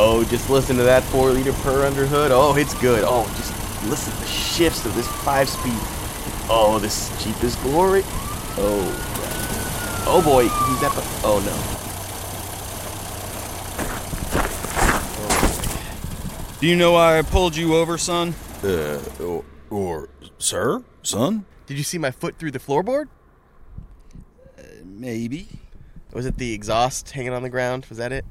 Oh, just listen to that four liter per under hood. Oh, it's good. Oh, just listen to the shifts of this five speed. Oh, this Jeep is glory. Oh, oh boy, he's at the. Oh no. Do you know why I pulled you over, son? Uh, or, or sir, son? Did you see my foot through the floorboard? Maybe. Was it the exhaust hanging on the ground? Was that it?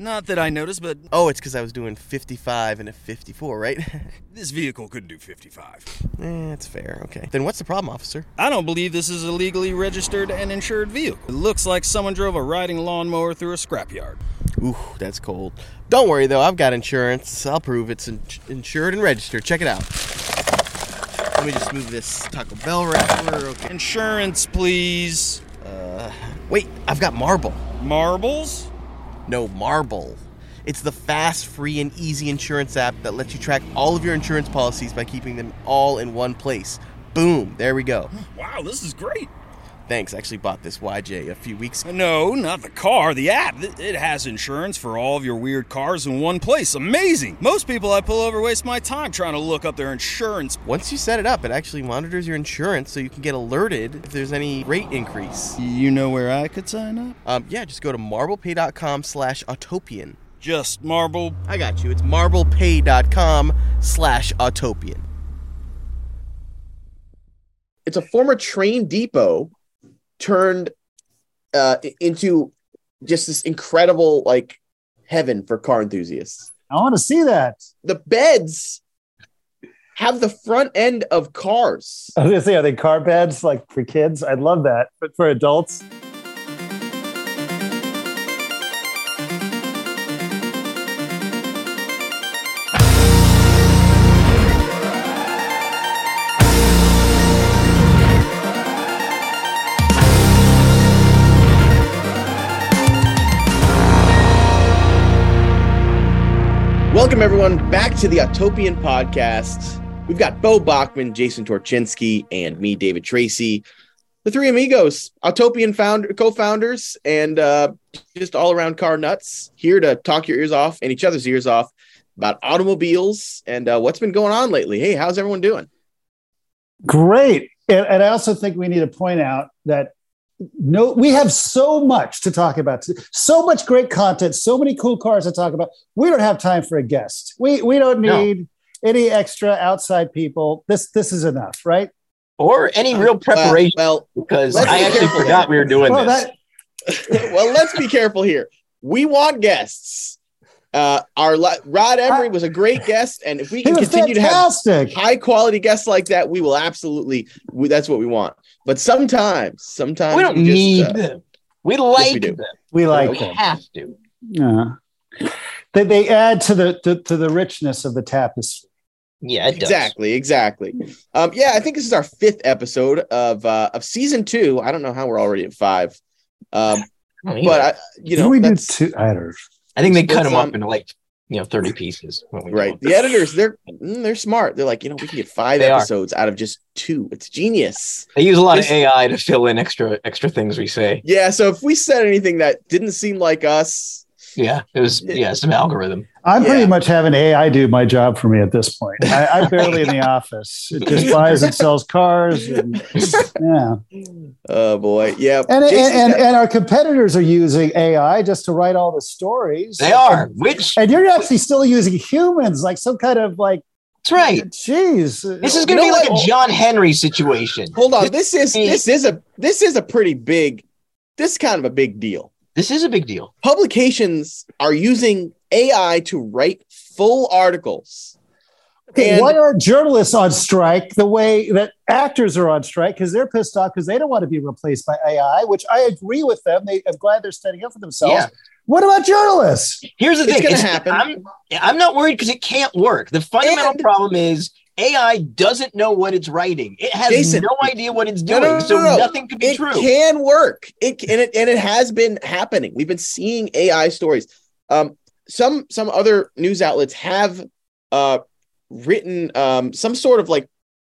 Not that I noticed, but Oh, it's because I was doing 55 and a 54, right? this vehicle couldn't do 55. eh, that's fair. Okay. Then what's the problem, officer? I don't believe this is a legally registered and insured vehicle. It looks like someone drove a riding lawnmower through a scrapyard. Ooh, that's cold. Don't worry though, I've got insurance. I'll prove it's in- insured and registered. Check it out. Let me just move this Taco Bell wrapper. Okay. Insurance, please. Uh, wait, I've got Marble. Marbles? No, Marble. It's the fast, free, and easy insurance app that lets you track all of your insurance policies by keeping them all in one place. Boom, there we go. Wow, this is great. Thanks, I actually bought this YJ a few weeks ago. No, not the car, the app. It it has insurance for all of your weird cars in one place. Amazing. Most people I pull over waste my time trying to look up their insurance. Once you set it up, it actually monitors your insurance so you can get alerted if there's any rate increase. You know where I could sign up? Um, yeah, just go to marblepay.com slash autopian. Just marble. I got you. It's marblepay.com slash autopian. It's a former train depot turned uh, into just this incredible like heaven for car enthusiasts. I want to see that. The beds have the front end of cars. I was gonna say, are they car beds like for kids? I'd love that, but for adults, Welcome everyone back to the Autopian podcast. We've got Beau Boeckmann, Jason Torchinsky, and me, David Tracy, the three amigos, Autopian founder, co-founders, and uh, just all-around car nuts, here to talk your ears off and each other's ears off about automobiles and uh, what's been going on lately. Hey, how's everyone doing? great. And, and I also think we need to point out that no, we have so much to talk about, so much great content, so many cool cars to talk about. We don't have time for a guest. We we don't No. need any extra outside people. This this is enough, right? or any real preparation Uh, well, because I actually careful forgot we were doing Well, this. that well, let's be careful here. We want guests. Uh, our Rod Emory was a great guest, and if we can was continue to have high quality guests like that, we will absolutely. We, that's what we want. But sometimes, sometimes we don't just, need uh, them. We like we do. them. We like we them. have to. Yeah. They, they add to the to, to the richness of the tapestry. Yeah, it does. exactly, exactly. Um, yeah, I think this is our fifth episode of uh, of season two. I don't know how we're already at five, um, I but I, you know, we do two. I don't. I think they cut it's, them up um, into like you know thirty pieces. when we right. The editors, they're mm, they're smart. They're like, you know, we can get five They are. episodes out of just two. It's genius. They use a lot of AI to fill in extra extra things we say. Yeah. So if we said anything that didn't seem like us, Yeah, it was yeah some algorithm. I'm Yeah. pretty much having AI do my job for me at this point. I, I'm barely in the office. It just buys and sells cars. And, yeah. oh boy, yeah. And, and, and, and our competitors are using AI just to write all the stories. They are. Which And you're actually still using humans, like some kind of like, that's right. geez. This is going to be like what? a John Henry situation. hold on. This is This- this is a this is a pretty big. This is kind of a big deal. This is a big deal. Publications are using AI to write full articles. Okay, And- why are journalists on strike the way that actors are on strike? Because they're pissed off because they don't want to be replaced by AI, which I agree with them. They, I'm glad they're standing up for themselves. Yeah. What about journalists? Here's the It's thing. gonna it's- happen. I'm, I'm not worried because it can't work. The fundamental And- problem is AI doesn't know what it's writing. It has Jason, no idea what it's doing. no, no, so no, no. nothing could be it true. It can work. It and it and it has been happening. We've been seeing AI stories. Um, some some other news outlets have uh written um some sort of like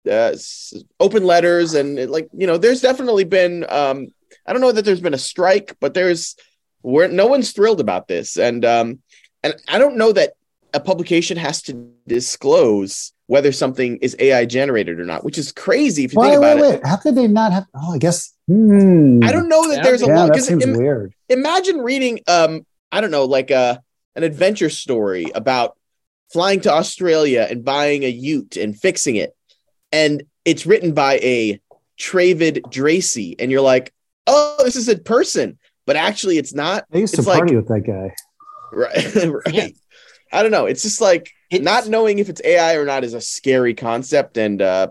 uh open letters and it, like you know there's definitely been um I don't know that there's been a strike, but there's where no one's thrilled about this and um and I don't know that a publication has to disclose whether something is AI generated or not, which is crazy if you wait, think about wait, it. wait. How could they not have? Oh, I guess. Hmm. I don't know that Yeah, there's a Yeah, lot that because seems weird. imagine reading um I don't know like a an adventure story about flying to Australia and buying a Ute and fixing it, and it's written by a Travid Dracy, and you're like, oh, this is a person, but actually it's not. I used to it's like- party with that guy. Right, right. I don't know. It's just like It's- not knowing if it's AI or not is a scary concept, and uh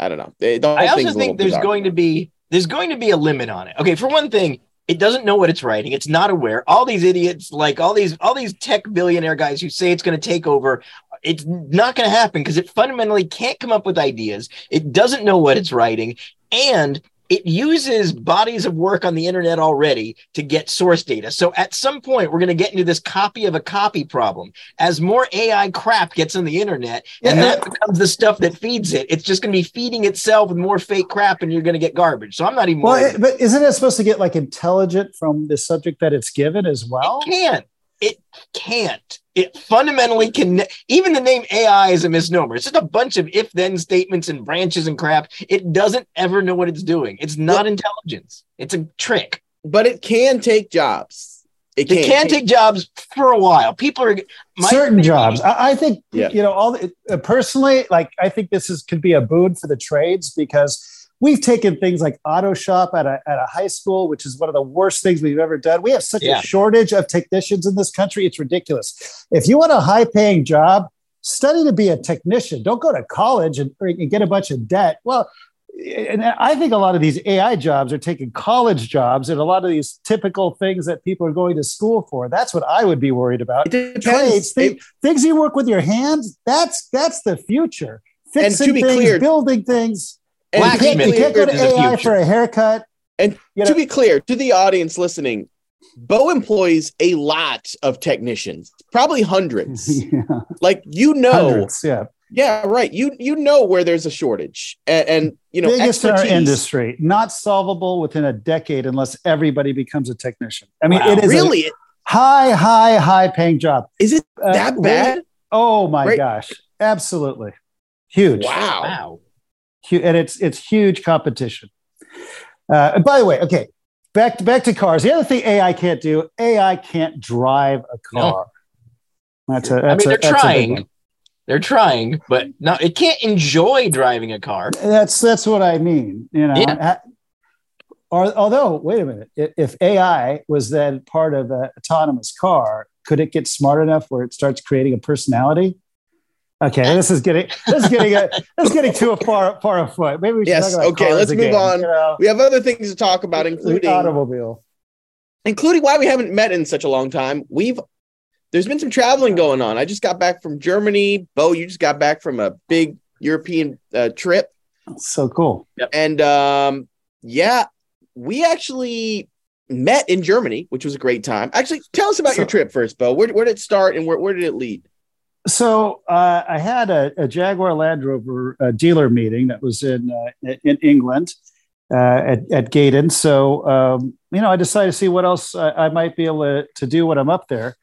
I don't know. The I also think there's bizarre. going to be there's going to be a limit on it. Okay, for one thing, it doesn't know what it's writing. It's not aware. All these idiots, like all these all these tech billionaire guys who say it's going to take over, it's not going to happen because it fundamentally can't come up with ideas. It doesn't know what it's writing, and it uses bodies of work on the internet already to get source data. So at some point, we're going to get into this copy of a copy problem. As more AI crap gets on the internet, and Yeah, that becomes the stuff that feeds it, it's just going to be feeding itself with more fake crap, and you're going to get garbage. So I'm not even. Well, worried. it, but isn't it supposed to get like intelligent from the subject that it's given as well? It can't. It can't. It fundamentally can. Even the name AI is a misnomer. It's just a bunch of if-then statements and branches and crap. It doesn't ever know what it's doing. It's not intelligence. It's a trick. but it can take jobs. It It can, can take jobs for a while. People are my- Certain jobs. I, I think Yeah. you know all the, uh, personally. Like I think this is could be a boon for the trades because we've taken things like auto shop at a, at a high school, which is one of the worst things we've ever done. We have such Yeah. a shortage of technicians in this country. It's ridiculous. If you want a high paying job, study to be a technician. Don't go to college and, and get a bunch of debt. Well, and I think a lot of these AI jobs are taking college jobs and a lot of these typical things that people are going to school for. That's what I would be worried about. It. Trades, thi- It- things you work with your hands, that's that's the future. And Fixing to be things, clear- building things. And You can't, you can't go to AI future. for a haircut. And you to be clear to the audience listening, Beau employs a lot of technicians, probably hundreds. yeah, like you know, hundreds, yeah. yeah, right. You you know where there's a shortage, and, and you know Biggest in our industry, not solvable within a decade unless everybody becomes a technician. I mean, Wow. it is a Really, high, high, high paying job. is it Uh, that we- bad? Oh my Right. gosh, absolutely huge. Wow. Wow. And it's it's huge competition. Uh, and by the way, okay, back to, back to cars. The other thing AI can't do, AI can't drive a car. That's a. That's I mean, a- they're trying. They're trying, but no, it can't enjoy driving a car. That's that's what I mean. You know. Yeah. Or, although, wait a minute, if, if AI was then part of an autonomous car, could it get smart enough where it starts creating a personality? Okay, this is getting this is getting a, this is getting too far far afoot. Maybe we should Yes, okay, let's move on. You know? We have other things to talk about, The including automobile. including why we haven't met in such a long time. We've there's been some traveling going on. I just got back from Germany. Beau, you just got back from a big European uh, trip, So cool. and um, yeah, we actually met in Germany, which was a great time. Actually, tell us about your trip first, Beau. Where, where did it start, and where, where did it lead? So uh, I had a, a Jaguar Land Rover uh, dealer meeting that was in uh, in England uh, at, at Gaydon. So um, you know, I decided to see what else I, I might be able to, to do when I'm up there.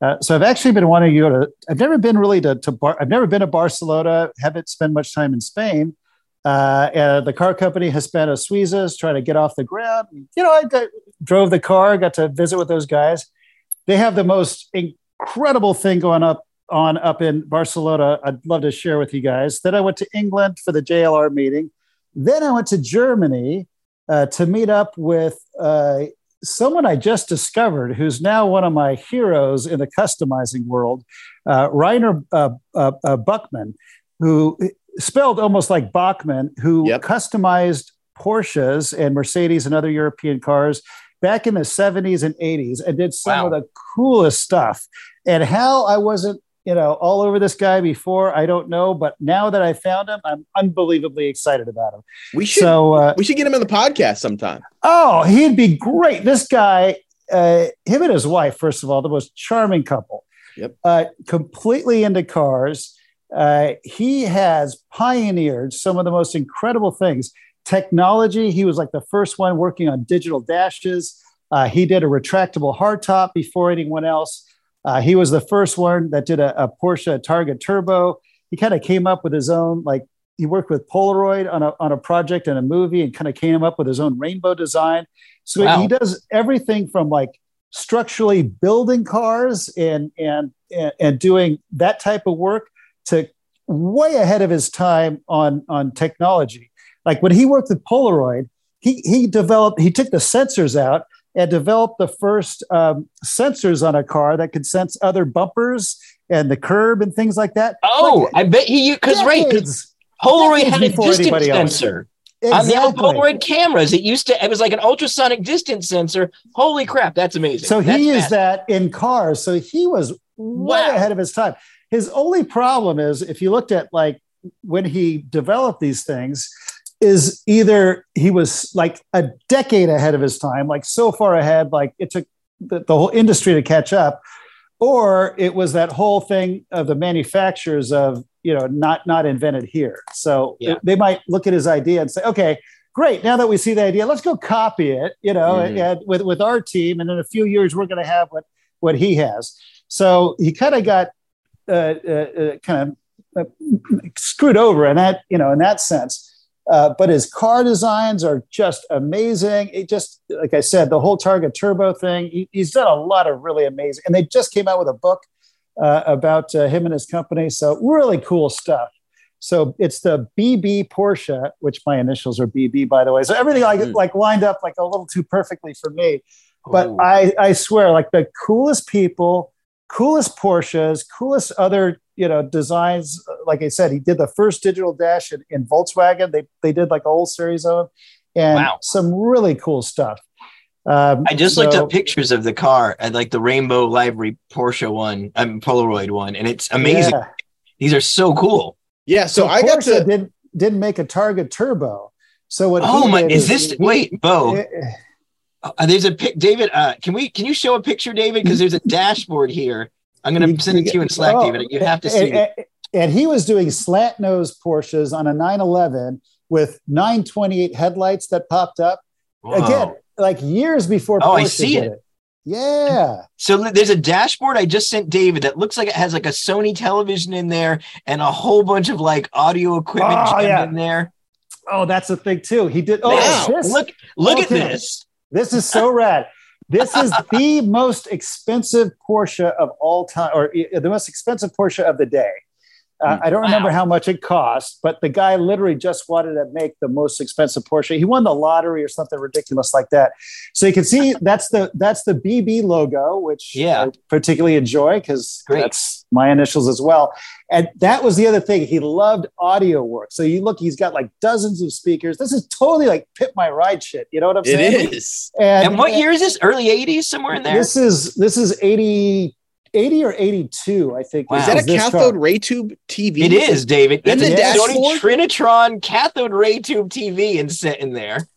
Uh, so I've actually been wanting to go to. I've never been really to, to Bar. I've never been to Barcelona. Haven't spent much time in Spain. Uh, and the car company Hispano Suizas trying to get off the ground. You know, I got, drove the car, got to visit with those guys. They have the most incredible thing going up on up in Barcelona. I'd love to share with you guys. Then I went to England for the JLR meeting. Then I went to Germany uh, to meet up with uh, someone I just discovered who's now one of my heroes in the customizing world, uh, Rainer uh, uh, uh, Buchmann, who spelled almost like Boeckmann, who Yep. customized Porsches and Mercedes and other European cars back in the 70s and 80s and did some Wow. of the coolest stuff. And how I wasn't, you know, all over this guy before, I don't know. But now that I found him, I'm unbelievably excited about him. We should So, uh, we should get him on the podcast sometime. oh, he'd be great. This guy, uh, him and his wife, first of all, the most charming couple. Yep. Uh, completely into cars. Uh, he has pioneered some of the most incredible things. Technology. He was like the first one working on digital dashes. Uh, he did a retractable hardtop before anyone else. Uh, he was the first one that did a, a Porsche Targa Turbo. He kind of came up with his own, like he worked with Polaroid on a on a project and a movie, and kind of came up with his own rainbow design. So Wow. he does everything from like structurally building cars and and and, and doing that type of work to way ahead of his time on on technology. Like when he worked with Polaroid, he he developed he took the sensors out and developed the first um, sensors on a car that could sense other bumpers and the curb and things like that. Oh, I bet he because right, 'cause Decades- Polaroid had a distance sensor on the old Polaroid cameras. It used to it was like an ultrasonic distance sensor. Holy crap, that's amazing. So That's he used that in cars. So he was way Wow. ahead of his time. His only problem is if you looked at like when he developed these things, is either he was like a decade ahead of his time, like so far ahead, like it took the, the whole industry to catch up, or it was that whole thing of the manufacturers of you know not not invented here. So Yeah. they might look at his idea and say, okay, great. Now that we see the idea, let's go copy it. You know, Mhm. and with with our team, and in a few years we're going to have what what he has. So he kind of got uh, uh, uh, kind of uh, screwed over in that you know in that sense. Uh, but his car designs are just amazing. It just, like I said, the whole Targa Turbo thing. He, he's done a lot of really amazing, and they just came out with a book uh, about uh, him and his company. So really cool stuff. So it's the BB Porsche, which my initials are BB, by the way. So everything like Mm. like lined up like a little too perfectly for me. But Ooh. I I swear, like the coolest people, coolest Porsches, coolest other you know designs. Like I said, he did the first digital dash in, in Volkswagen. They they did like a whole series of them, and Wow. some really cool stuff. Um, I just looked so- up pictures of the car and like the rainbow livery Porsche one, um, Polaroid one, and it's amazing. Yeah. These are so cool. Yeah, so, I got to didn't didn't make a Targa Turbo. So what? Oh my! did Is this wait, Beau? Eh, Uh, there's a pic, David. Uh, can we? Can you show a picture, David? Because there's a dashboard here. I'm gonna send it to you in Slack, Oh, David. You have to see and, it. and- and he was doing slant nose Porsches on a 911 with 928 headlights that popped up Whoa. again, like years before. Oh, I see did it. Yeah, So there's a dashboard I just sent David that looks like it has like a Sony television in there and a whole bunch of like audio equipment Oh, yeah. in there. Oh, that's a thing too. He did. Oh, Wow. Look, look at this. this is so rad. This is the most expensive Porsche of all time, or uh, the most expensive Porsche of the day. Uh, I don't remember how much it cost, but the guy literally just wanted to make the most expensive Porsche. He won the lottery or something ridiculous like that. So you can see that's the that's the BB logo, which Yeah. I particularly enjoy because that's my initials as well. And that was the other thing. He loved audio work. So you look, he's got like dozens of speakers. This is totally like Pimp My Ride shit. You know what I'm saying? it is. And what year is this? Early 80s, somewhere in there? This is this is 80, 80 or 82, I think. Wow. Is that a this car. cathode ray tube TV? it is, David. In That's the a Sony? Trinitron cathode ray tube TV and set in there.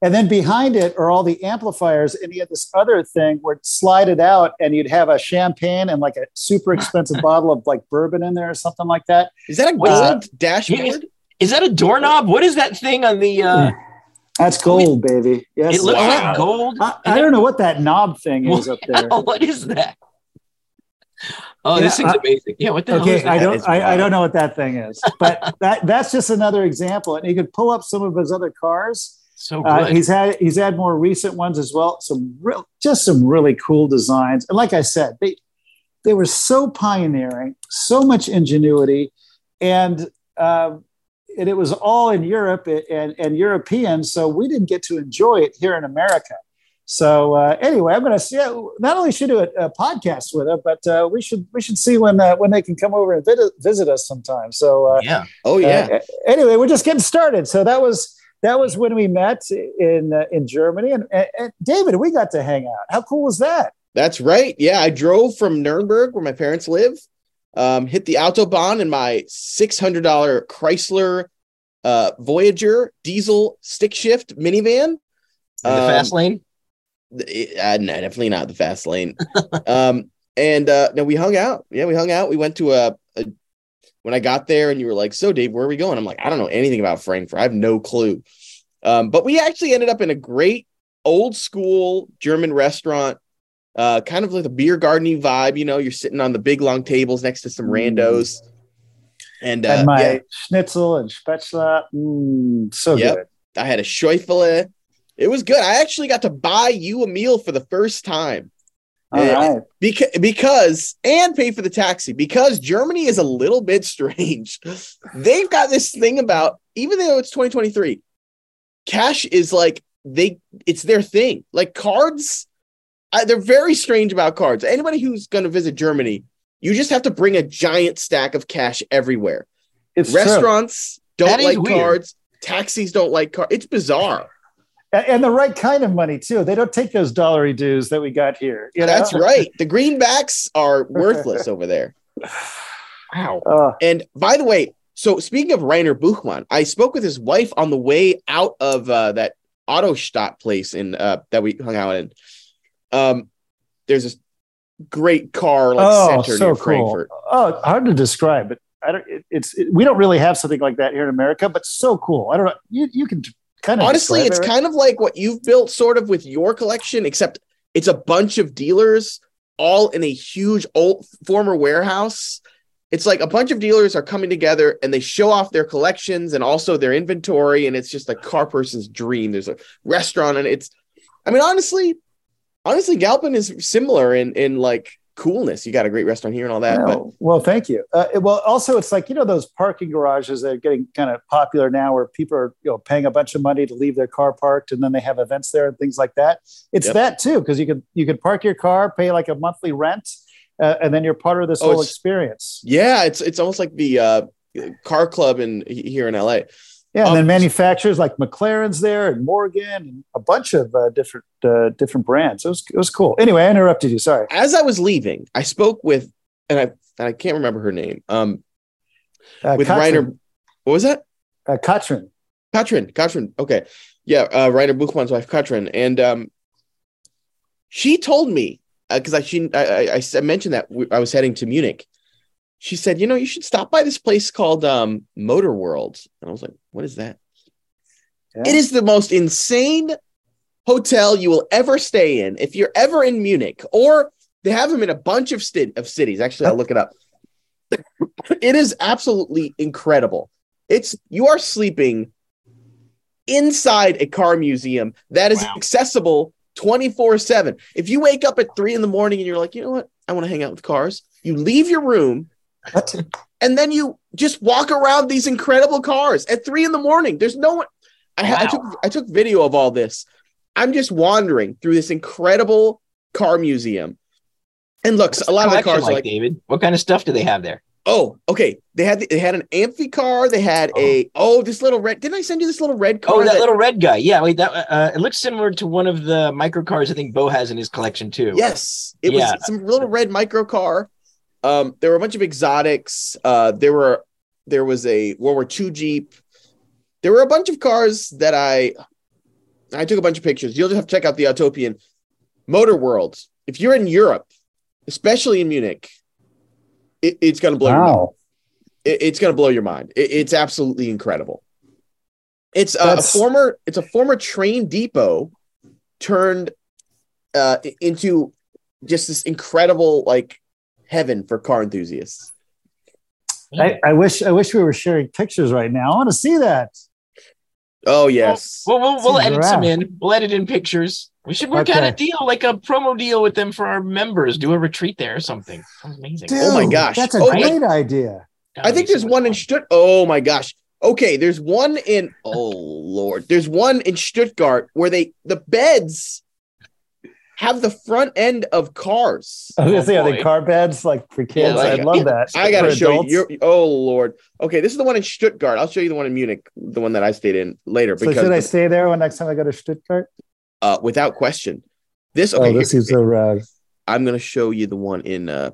And then behind it are all the amplifiers, and he had this other thing where it slide it out, and you'd have a champagne and like a super expensive bottle of like bourbon in there or something like that. Is that a What is gold dashboard? Is that a doorknob? What is that thing on the? uh That's gold, baby. Yes. It looks Wow. like gold. I, I don't know what that knob thing is up there. what is that? Oh, this Yeah, thing's I- amazing. Yeah, what the hell is Okay. I don't. I, I don't know what that thing is, but that that's just another example. And he could pull up some of his other cars. so Uh, good. he's had he's had more recent ones as well. Some real, just some really cool designs. And like I said, they they were so pioneering, so much ingenuity, and um, and it was all in Europe and and European. So we didn't get to enjoy it here in America. So uh, anyway, I'm going to see. Not only should do a, a podcast with them, but uh, we should we should see when uh, when they can come over and visit, visit us sometime. So uh, yeah. Oh yeah. uh, anyway, we're just getting started. So that was that was when we met in uh, in Germany, and, and, and David, we got to hang out. How cool was that? That's right. Yeah, I drove from Nuremberg, where my parents live, um, hit the autobahn in my six hundred dollar Chrysler uh, Voyager diesel stick shift minivan. In the Um, fast lane. It- uh, no, definitely not the fast lane. um, and uh, no, we hung out. Yeah, we hung out. We went to a, a. When I got there, and you were like, "So, Dave, where are we going?" I'm like, "I don't know anything about Frankfurt. I have no clue." Um, but we actually ended up in a great old school German restaurant Uh, kind of like a beer gardeny vibe. You know, you're sitting on the big long tables next to some Mm. randos. And, uh, and my yeah, schnitzel and spätzle. Mm, so Yep. good. I had a Schäufele. It was good. I actually got to buy you a meal for the first time. All right. because because and pay for the taxi because Germany is a little bit strange. They've got this thing about even though it's 2023, cash is like they it's their thing. Like cards, uh, they're very strange about cards. Anybody who's going to visit Germany, you just have to bring a giant stack of cash everywhere. It's true. Restaurants don't That like cards. Taxis don't like cards. It's bizarre. And, and the right kind of money too. They don't take those dollary dues that we got here. you know? That's right. The greenbacks are worthless over there. Wow. Uh, And by the way, so speaking of Rainer Buchmann, I spoke with his wife on the way out of uh, that Autostadt place in uh, that we hung out in. Um, there's this great car like oh, center so near cool. Frankfurt. Oh, hard to describe, but I don't. It, it's it, we don't really have something like that here in America, but so cool. I don't know. You you can kind of Honestly, it's kind of like what you've built, sort of with your collection, except it's a bunch of dealers all in a huge old former warehouse. It's like a bunch of dealers are coming together and they show off their collections and also their inventory, and it's just a car person's dream. There's a restaurant, and it's, I mean, honestly, honestly, Galpin is similar in in like coolness. You got a great restaurant here and all that, but well, well, thank you. Uh, well, also, it's like you know those parking garages that are getting kind of popular now, where people are you know paying a bunch of money to leave their car parked, and then they have events there and things like that. It's Yep. that too, because you could you could park your car, pay like a monthly rent, uh, and then you're part of this Oh, whole experience. yeah, it's it's almost like the uh, car club in here in LA. Yeah, and Um, then manufacturers like McLaren's there and Morgan and a bunch of uh, different uh, different brands. It was it was cool. Anyway, I interrupted you. Sorry. as I was leaving, I spoke with, and I and I can't remember her name. Um, Uh, with Katrin, Rainer, what was that? uh, Katrin. Katrin, Katrin. Okay, yeah, uh, Rainer Buchmann's wife, Katrin, and um, she told me because I she I, I, I mentioned that I was heading to Munich. She said, you know, you should stop by this place called um, Motor World, and I was like, what is that? Yeah. It is the most insane hotel you will ever stay in. If you're ever in Munich, or they have them in a bunch of, of cities. Actually, I'll look it up. it is absolutely incredible. It's you are sleeping inside a car museum that is Wow. accessible 24 7. If you wake up at three in the morning and you're like, you know what? I want to hang out with cars, you leave your room What? and then you just walk around these incredible cars at three in the morning. There's no one. I, ha- I took I took video of all this. I'm just wandering through this incredible car museum, and looks a lot of the cars are like, David. What kind of stuff do they have there? oh, okay. They had they had an amphi car. They had a oh this little red. Didn't I send you this little red car? Oh, that, little red guy. Yeah, wait, that uh, it looks similar to one of the micro cars I think Beau has in his collection too. Yes, it Yeah. was some little red micro car. Um, there were a bunch of exotics. Uh, there were there was a World War II Jeep. There were a bunch of cars that I I took a bunch of pictures. You'll just have to check out the Autopian Motor World. If you're in Europe, especially in Munich, it, it's gonna blow your mind. Wow. It- it's gonna blow your mind. It- it's absolutely incredible. It's uh, a former it's a former train depot turned uh, into just this incredible like heaven for car enthusiasts. I, I wish I wish we were sharing pictures right now. I want to see that. Oh yes. Well, we'll, we'll Seems edit some in. We'll edit in pictures. We should work out a deal, like a promo deal with them for our members. Do a retreat there or something. Sounds amazing. Oh my gosh. that's a Oh, great idea. I think be so there's much one in fun. Stutt. Oh my gosh. Okay, there's one in oh lord. There's one in Stuttgart where they the beds have the front end of cars. I was gonna Oh, say, are they car beds like for kids? like- I love that. I gotta For show adults. you. You're, oh lord. Okay, this is the one in Stuttgart. I'll show you the one in Munich, the one that I stayed in later So because should I stay there when next time I go to Stuttgart? uh, without question. This oh, okay. this here- is so rad. I'm gonna show you the one in uh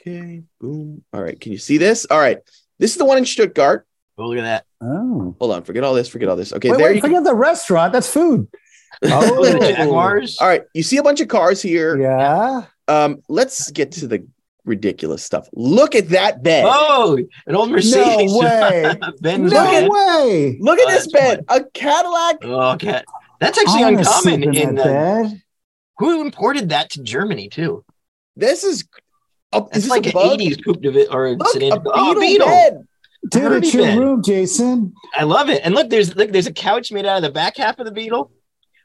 Okay, boom. All right, can you see this? All right. This is the one in Stuttgart. Oh, look at that. Oh, Hold on, forget all this, forget all this. Okay, wait, there wait, you forget the restaurant. That's food. Oh, the. Jaguars. All right, you see a bunch of cars here. Yeah. Um, let's get to the ridiculous stuff. Look at that bed. Oh, an old Mercedes. No way. Benz no van. way. Look at Oh, this that's bed. A Cadillac. Oh, okay. That's actually I wanna uncommon sleep in, that uh, bed. Who imported that to Germany too? This is oh, It's is like a an bug? '80s coupe de ville or Look, sedan. a beetle, oh, beetle. bed. Dude, it's your bed. room, Jason. I love it. And look, there's look, there's a couch made out of the back half of the Beetle.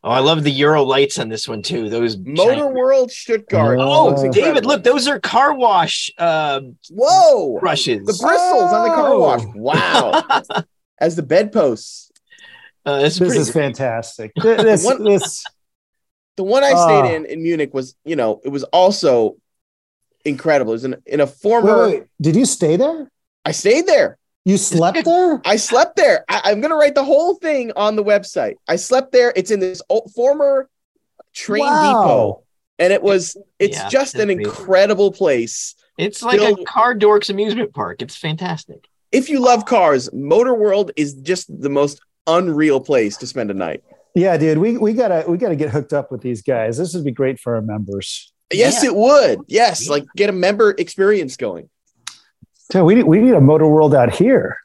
Oh, I love the Euro lights on this one too. Those Motor giant- World Stuttgart. Oh, Looks David, look, those are car wash uh, Whoa! brushes. The bristles on the car Oh. wash. Wow. As the bedposts. Uh, this is This pretty is fantastic. This, One- this, The one I Ah. stayed in in Munich was, you know, it was also incredible. It was in, in a wait, former. wait, did you stay there? I stayed there. You slept there? I slept there. I, I'm going to write the whole thing on the website. I slept there. It's in this old, former train depot, and it was. It's Yeah, just an it's amazing. incredible place. It's like Still- a car dorks amusement park. It's fantastic. If you love cars, Motor World is just the most unreal place to spend a night. Yeah, dude. We we gotta we gotta get hooked up with these guys. This would be great for our members. Yes, Yeah. it would. Yes, like get a member experience going. Dude, we need we need a motor world out here.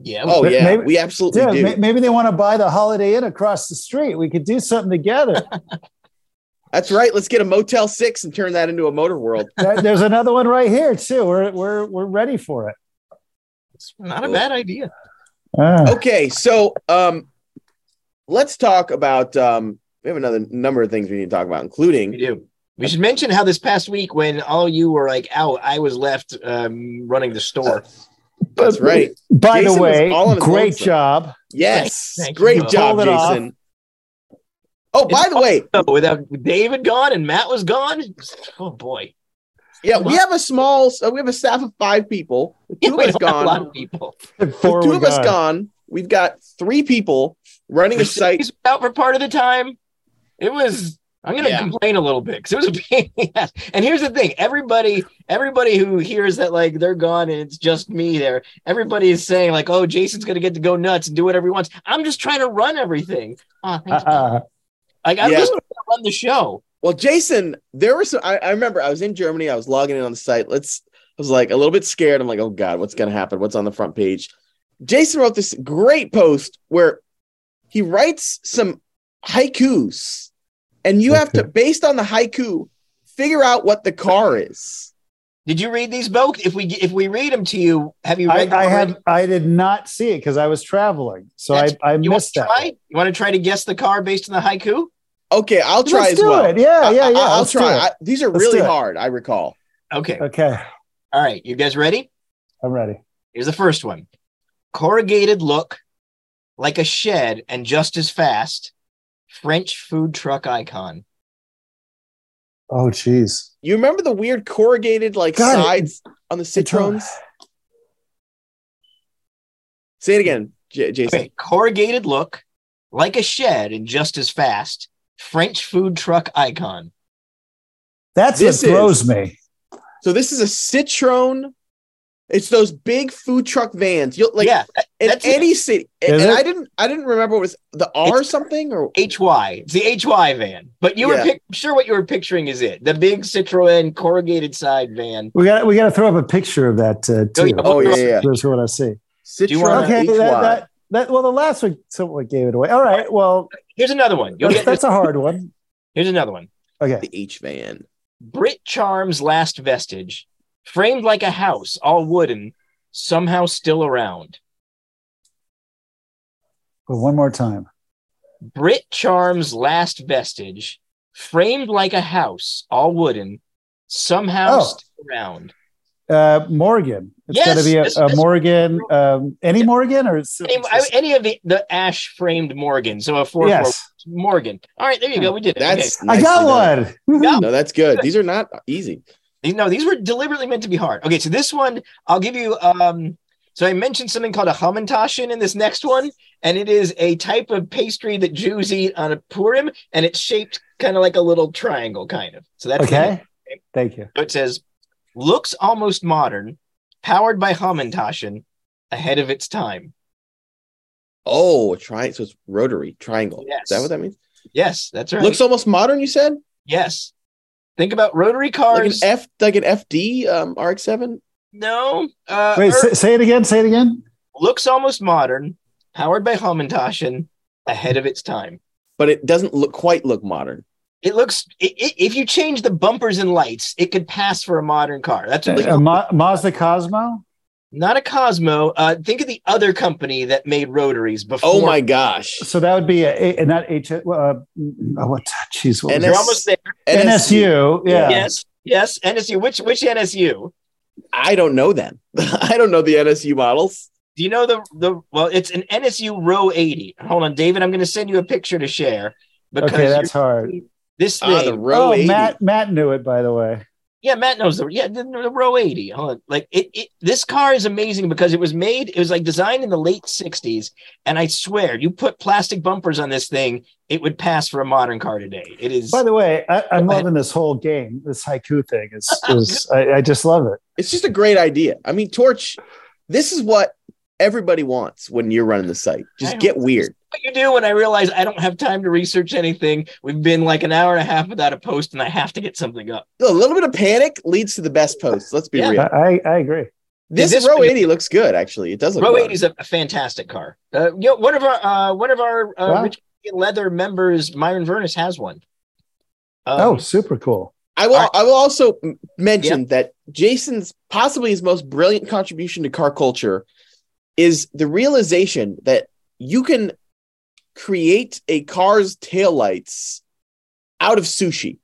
Yeah. Oh But yeah, maybe- we absolutely Yeah, do. may- maybe they want to buy the Holiday Inn across the street. We could do something together. That's right. Let's get a Motel Six and turn that into a Motor World. There- There's another one right here too. We're we're we're ready for it. It's not a bad idea. Ah. Okay, so um, let's talk about. Um, we have another number of things we need to talk about, We including do. We should mention how this past week, when all you were like out, I was left um, running the store. that's right. By Jason the way, all great lonesome. job. Yes, Thank great you. job, Pulled. Jason. Oh, by the way, without David gone and Matt was gone, oh boy, yeah, we have a small. So we have a staff of five people. With two we of us don't have a lot gone. of people. Four two were of us gone. gone. We've got three people running a site. Out for part of the time. It was. I'm going to Yeah. complain a little bit because it was a pain. in the ass. And here's the thing: everybody, everybody who hears that like they're gone and it's just me there, everybody is saying like, "Oh, Jason's going to get to go nuts and do whatever he wants." I'm just trying to run everything. Oh, thank you. Uh-uh. Like I'm Yeah. just going to run the show. Well, Jason, there was some. I, I remember I was in Germany. I was logging in on the site. Let's. I was like a little bit scared. I'm like, oh god, what's gonna happen? What's on the front page? Jason wrote this great post where he writes some haikus, and you have to, based on the haiku, figure out what the car is. Did you read these, Beau? If we if we read them to you, have you I, read them I already? had I did not see it because I was traveling, so I, That's- I You want missed to that. try? You want to try to guess the car based on the haiku? Okay, I'll try Let's as do well. it. Yeah, yeah, I, yeah. will let's do try. I, these are Let's really hard. I recall. Okay. Okay, All right. You guys ready? I'm ready. Here's the first one. Corrugated look, like a shed and just as fast. French food truck icon. Oh, jeez. You remember the weird corrugated like God, it- sides on the Citroens? Say it again, J- Jason. Okay. Corrugated look, like a shed and just as fast. French food truck icon. That's This what throws is- me. So this is a Citroen. It's those big food truck vans. You'll like yeah, in that's it. any city. And, Is and it? I didn't I didn't remember what was the R It's- something or HY. It's the HY van. But you were pic- sure what you were picturing is it. The big Citroen corrugated side van. We got we got to throw up a picture of that uh, Oh, too. yeah. Oh yeah, yeah. That's what I see. Citroen you wanna- Okay, HY. that, that that well, the last one somewhat gave it away. All right, well, Here's another one. You'll that's, get that's a hard one. Here's another one. Okay, the H van. Brit Charm's last vestige, framed like a house, all wooden, somehow still around. well, one more time. Brit Charm's last vestige, framed like a house, all wooden, somehow Oh. still around. Uh, Morgan. It's Yes, got to be a, this- a this- Morgan. Um, any Morgan or it's, Any, I- any of the, the ash framed Morgan, so a four yes, Morgan. All right, there you go. We did it. That's I got one. Yeah. No, that's good. These are not easy. These- No, these were deliberately meant to be hard. Okay, so this one, I'll give you. Um, so I mentioned something called a Hamantaschen in this next one, and it is a type of pastry that Jews eat on a Purim, and it's shaped kind of like a little triangle, kind of. So that's Okay, thank you. So it says, looks almost modern, powered by Hamantaschen, ahead of its time. Oh, try so it's rotary triangle. Yes. Is that what that means? Yes, that's right. Looks almost modern. You said yes. Think about rotary cars. like an F, like an FD um, RX-7. no. Uh, Wait, say, say it again. Say it again. looks almost modern, powered by Hamantaschen, ahead of its time. but it doesn't look quite look modern. It looks i i if you change the bumpers and lights, it could pass for a modern car. That's what A Ma- Mazda Cosmo. Not a Cosmo. Uh, think of the other company that made rotaries before. Oh my gosh. So that would be a, a not H. Uh, oh, what? Jeez, what NS You're almost there. NSU. Yeah. Yes, yes. NSU. Which which NSU? I don't know them. I don't know the NSU models. Do you know the the? Well, it's an NSU Ro 80. Hold on, David. I'm going to send you a picture to share because Okay, that's hard. this Ah, thing. the Ro Oh, 80. Matt. Matt knew it, by the way. Yeah, Matt knows the yeah the, the Ro eighty. Hold on. Like it, it, this car is amazing because it was made. It was like designed in the late '60s, and I swear, you put plastic bumpers on this thing, it would pass for a modern car today. It is. By the way, I, I'm Go ahead. loving this whole game. This haiku thing is, is I, I just love it. It's just a great idea. I mean, Torch, this is what everybody wants when you're running the site. Just get weird. What you do when I realize I don't have time to research anything. We've been like an hour and a half without a post, and I have to get something up. A little bit of panic leads to the best posts. Let's be Yeah. real. I, I agree. This, This Ro 80 looks good, actually. It does look Ro 80 is a, a fantastic car. Uh, you know, one of our uh, one of our uh, Wow. Rich Leather members, Myron Vernis, has one. Um, oh, super cool. I will. All right. I will also m- mention that Jason's possibly his most brilliant contribution to car culture is the realization that you can create a car's taillights out of sushi.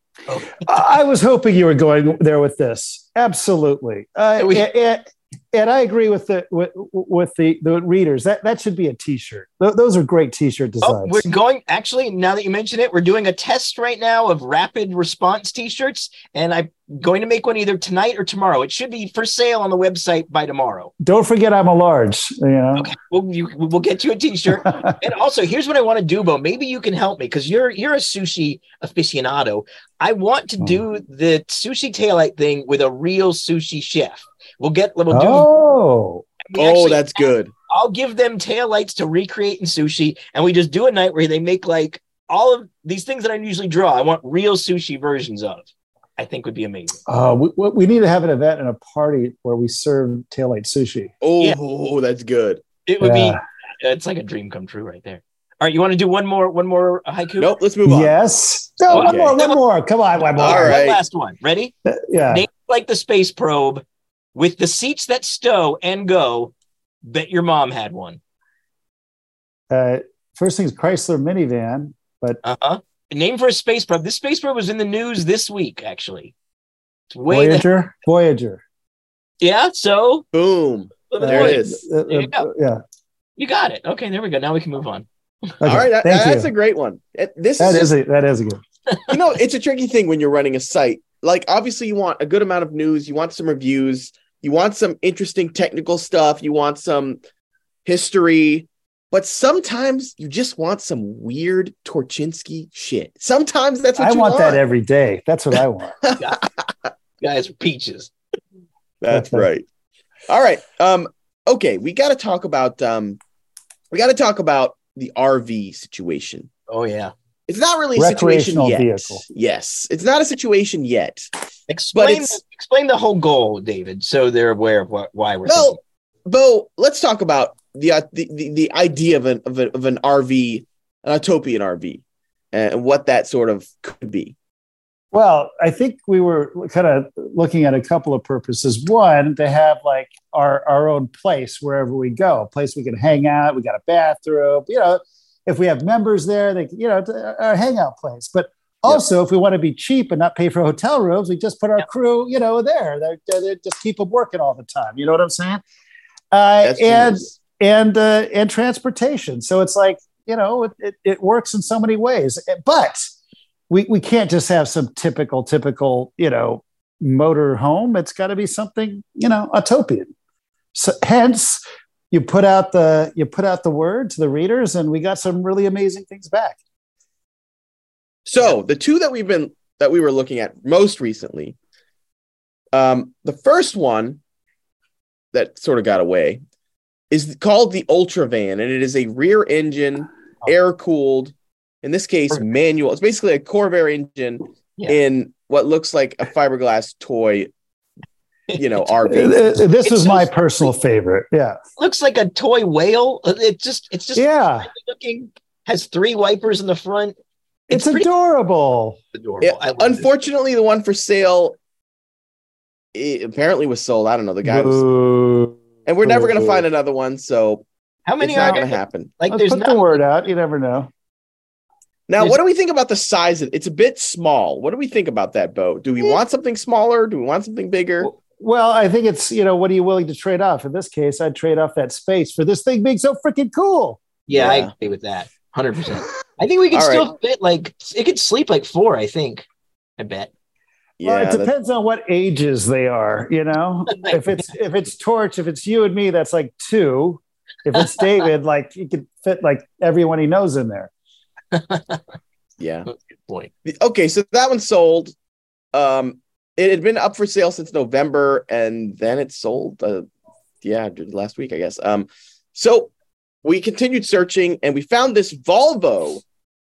I I was hoping you were going there with this. Absolutely. Uh, We- and, and I agree with the with, with the the readers. That that should be a T-shirt. Th- those are great T-shirt Oh, designs. we're going actually now that you mention it, we're doing a test right now of rapid response t-shirts, and I'm going to make one either tonight or tomorrow. It should be for sale on the website by tomorrow. Don't forget, I'm a large. You know. Okay, we'll you, we'll get you a t-shirt. and also, here's what I want to do, Beau. Maybe you can help me because you're you're a sushi aficionado. I want to hmm. do the sushi taillight thing with a real sushi chef. We'll get we'll do. oh, we Oh, that's good. I'll give them taillights to recreate in sushi, and we just do a night where they make like all of these things that I usually draw. I want real sushi versions of. I think would be amazing. uh, we, we we need to have an event and a party where we serve taillight sushi. Oh, that's good. It would Yeah. be. It's like a dream come true right there. All right, you want to do one more? One more haiku? Nope. Let's move on. Yes. No, one more. One more. Come on, one more. All One last one. Ready? Yeah. Name like the space probe with the seats that stow and go. Bet your mom had one. Uh, first thing's Chrysler minivan, but Uh huh. Name for a space probe. This space probe was in the news this week, actually. It's way the- Voyager. Voyager. yeah. So Boom. flip There it coin. is. Uh, There you uh, go. yeah. You got it. Okay, there we go. Now we can move on. Okay, All right. That- Thank that's you. a great one. This that is, is a that is a good. you know, it's a tricky thing when you're running a site. Like, obviously, you want a good amount of news, you want some reviews, you want some interesting technical stuff, you want some history, but sometimes you just want some weird Torchinsky shit. Sometimes that's what I you want that every day. That's what I want. Guys, peaches. That's right. All right. Um, okay, we got to talk about um, we got to talk about the RV situation. Oh yeah. It's not really a situation yet. vehicle. Yes, it's not a situation yet. Explain explain the whole goal, David, so they're aware of what why we're Well, thinking. Beau, let's talk about the uh, the, the the idea of an of, a, of an RV, an Autopian RV, and what that sort of could be. Well, I think we were kind of looking at a couple of purposes. One, to have like our our own place wherever we go, a place we can hang out. We got a bathroom. You know, if we have members there, they you know, it's a a hangout place. But also, if we want to be cheap and not pay for hotel rooms, we just put our crew, you know, there. They're, they're, they just keep them working all the time. You know what I'm saying? Uh, and genius. and uh, and transportation. So it's like you know it, it, it works in so many ways, but we we can't just have some typical typical you know motor home. It's got to be something you know Autopian. So hence you put out the you put out the word to the readers, and we got some really amazing things back. So the two that we've been that we were looking at most recently, um, the first one that sort of got away is called the Ultra Van, and it is a rear engine, air cooled, in this case manual. It's basically a Corvair engine Yeah. in what looks like a fiberglass toy, you know, Uh, RV. This It's was so my sweet. personal favorite. Yeah, looks like a toy whale. Uh, It just it's just yeah. looking has three wipers in the front. It's, pretty adorable. adorable. Yeah, I love it. unfortunately, the one for sale it apparently was sold. I don't know. The guy was, and we're never going to find another one, so How many it's are not going to happen. Like, Let's there's put not. the word out. You never know. Now, There's- what do we think about the size? Of, it's a bit small. What do we think about that boat? Do we eh. want something smaller? Do we want something bigger? Well, I think it's you know what are you willing to trade off? In this case, I'd trade off that space for this thing being so freaking cool. Yeah, I agree with that. Hundred percent. I think we could All still fit like it could sleep like four. I think. I bet. Yeah, well, it that- depends on what ages they are. You know, if it's if it's Torch, if it's you and me, that's like two. If it's David, like he could fit like everyone he knows in there. yeah. Good point. Okay, so that one sold. Um, it had been up for sale since November, and then it sold. Uh, yeah, last week, I guess. Um, so we continued searching, and we found this Volvo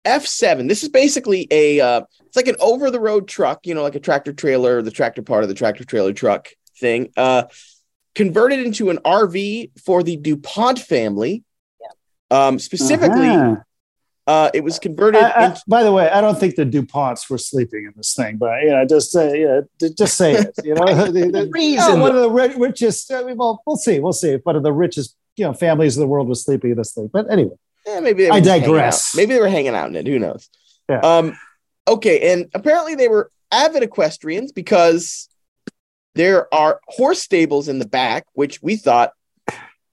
F7. This is basically a. Uh, it's like an over-the-road truck, you know, like a tractor trailer, the tractor part of the tractor trailer truck thing. Uh, converted into an RV for the Dupont family. Um, specifically, Uh-huh. uh, it was converted. I- I- into, by the way, I don't think the Duponts were sleeping in this thing, but you know, just uh, yeah, d- just say it. You know, The- the- The oh, reason one of the ri- richest. I mean, well, we'll see. We'll see if one of the richest you know families in the world was sleeping in this thing. But anyway, Eh, maybe they were I digress. Maybe they were hanging out in it. Who knows? Yeah. Um. Okay, and apparently they were avid equestrians because there are horse stables in the back, which we thought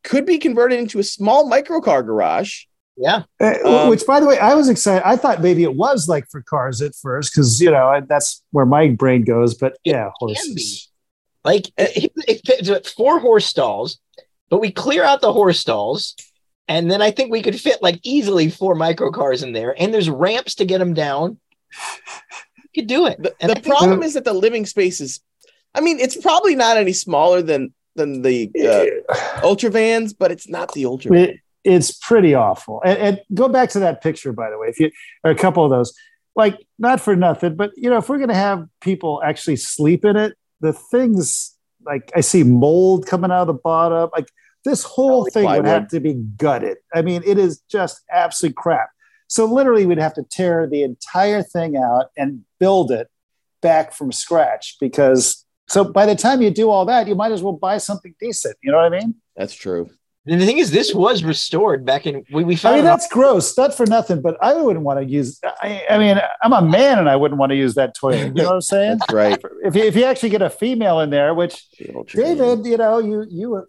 could be converted into a small microcar garage. yeah. Uh, Um, which, by the way, I was excited. I thought maybe it was like for cars at first because you know I, that's where my brain goes. But yeah, horses. Like it, it, it's four horse stalls, but we clear out the horse stalls, and then I think we could fit like easily four micro cars in there, and there's ramps to get them down. You could do it. The, the I think- problem is that the living space is, I mean, it's probably not any smaller than than the uh, ultra vans, but it's not the ultra. It, it's pretty awful. And, and go back to that picture, by the way, if you or a couple of those, like not for nothing, but you know, if we're gonna have people actually sleep in it, the things like I see mold coming out of the bottom, like this whole Like thing would have to be gutted. I mean, it is just absolute crap. So literally, we'd have to tear the entire thing out and build it back from scratch because. So by the time you do all that, you might as well buy something decent. You know what I mean? That's true. And the thing is, this was restored back in we, we I mean, it that's gross. Not for nothing, but I wouldn't want to use. I, I mean, I'm a man, and I wouldn't want to use that toilet. You know what I'm saying? That's right. if you, if you actually get a female in there, which The ultra van. David, you know, you you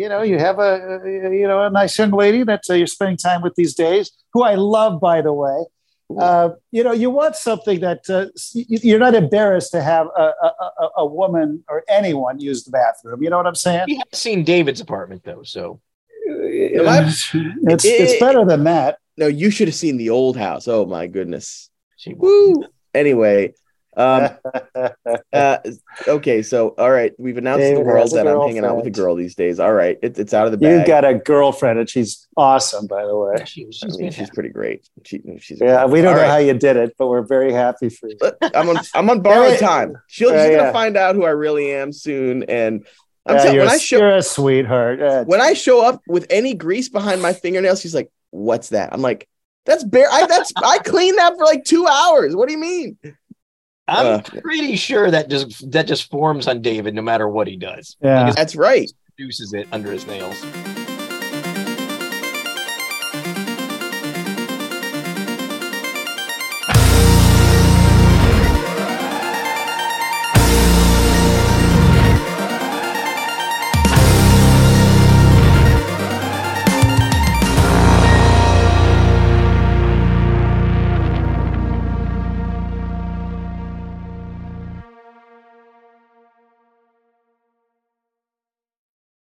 you know, you have a you know a nice young lady that uh, you're spending time with these days, who I love, by the way. Uh, you know, you want something that uh, you- you're not embarrassed to have a, a, a, a woman or anyone use the bathroom. You know what I'm saying? we have seen David's apartment though, so It's, it's better than that. No, you should have seen the old house. Oh my goodness. she Woo. Anyway, um, uh, okay, so all right, we've announced to the world has a that I'm hanging out with a girl these days. All right, it, it's out of the bag. You've got a girlfriend, and she's awesome, by the way. she was I she's mean, she's pretty great. She, she's Yeah, we don't All know right. how you did it, but we're very happy for you. But I'm on I'm on borrowed time. She'll, yeah, she's gonna find out who I really am soon. And I'm Yeah, telling you're, when I a, show you're a sweetheart. Yeah, when I show up with any grease behind my fingernails, she's like, "What's that?" I'm like, "That's bare. I that's I cleaned that for like two hours. What do you mean?" I'm Uh, pretty sure that just that just forms on David no matter what he does. Yeah. He That's right. produces it under his nails.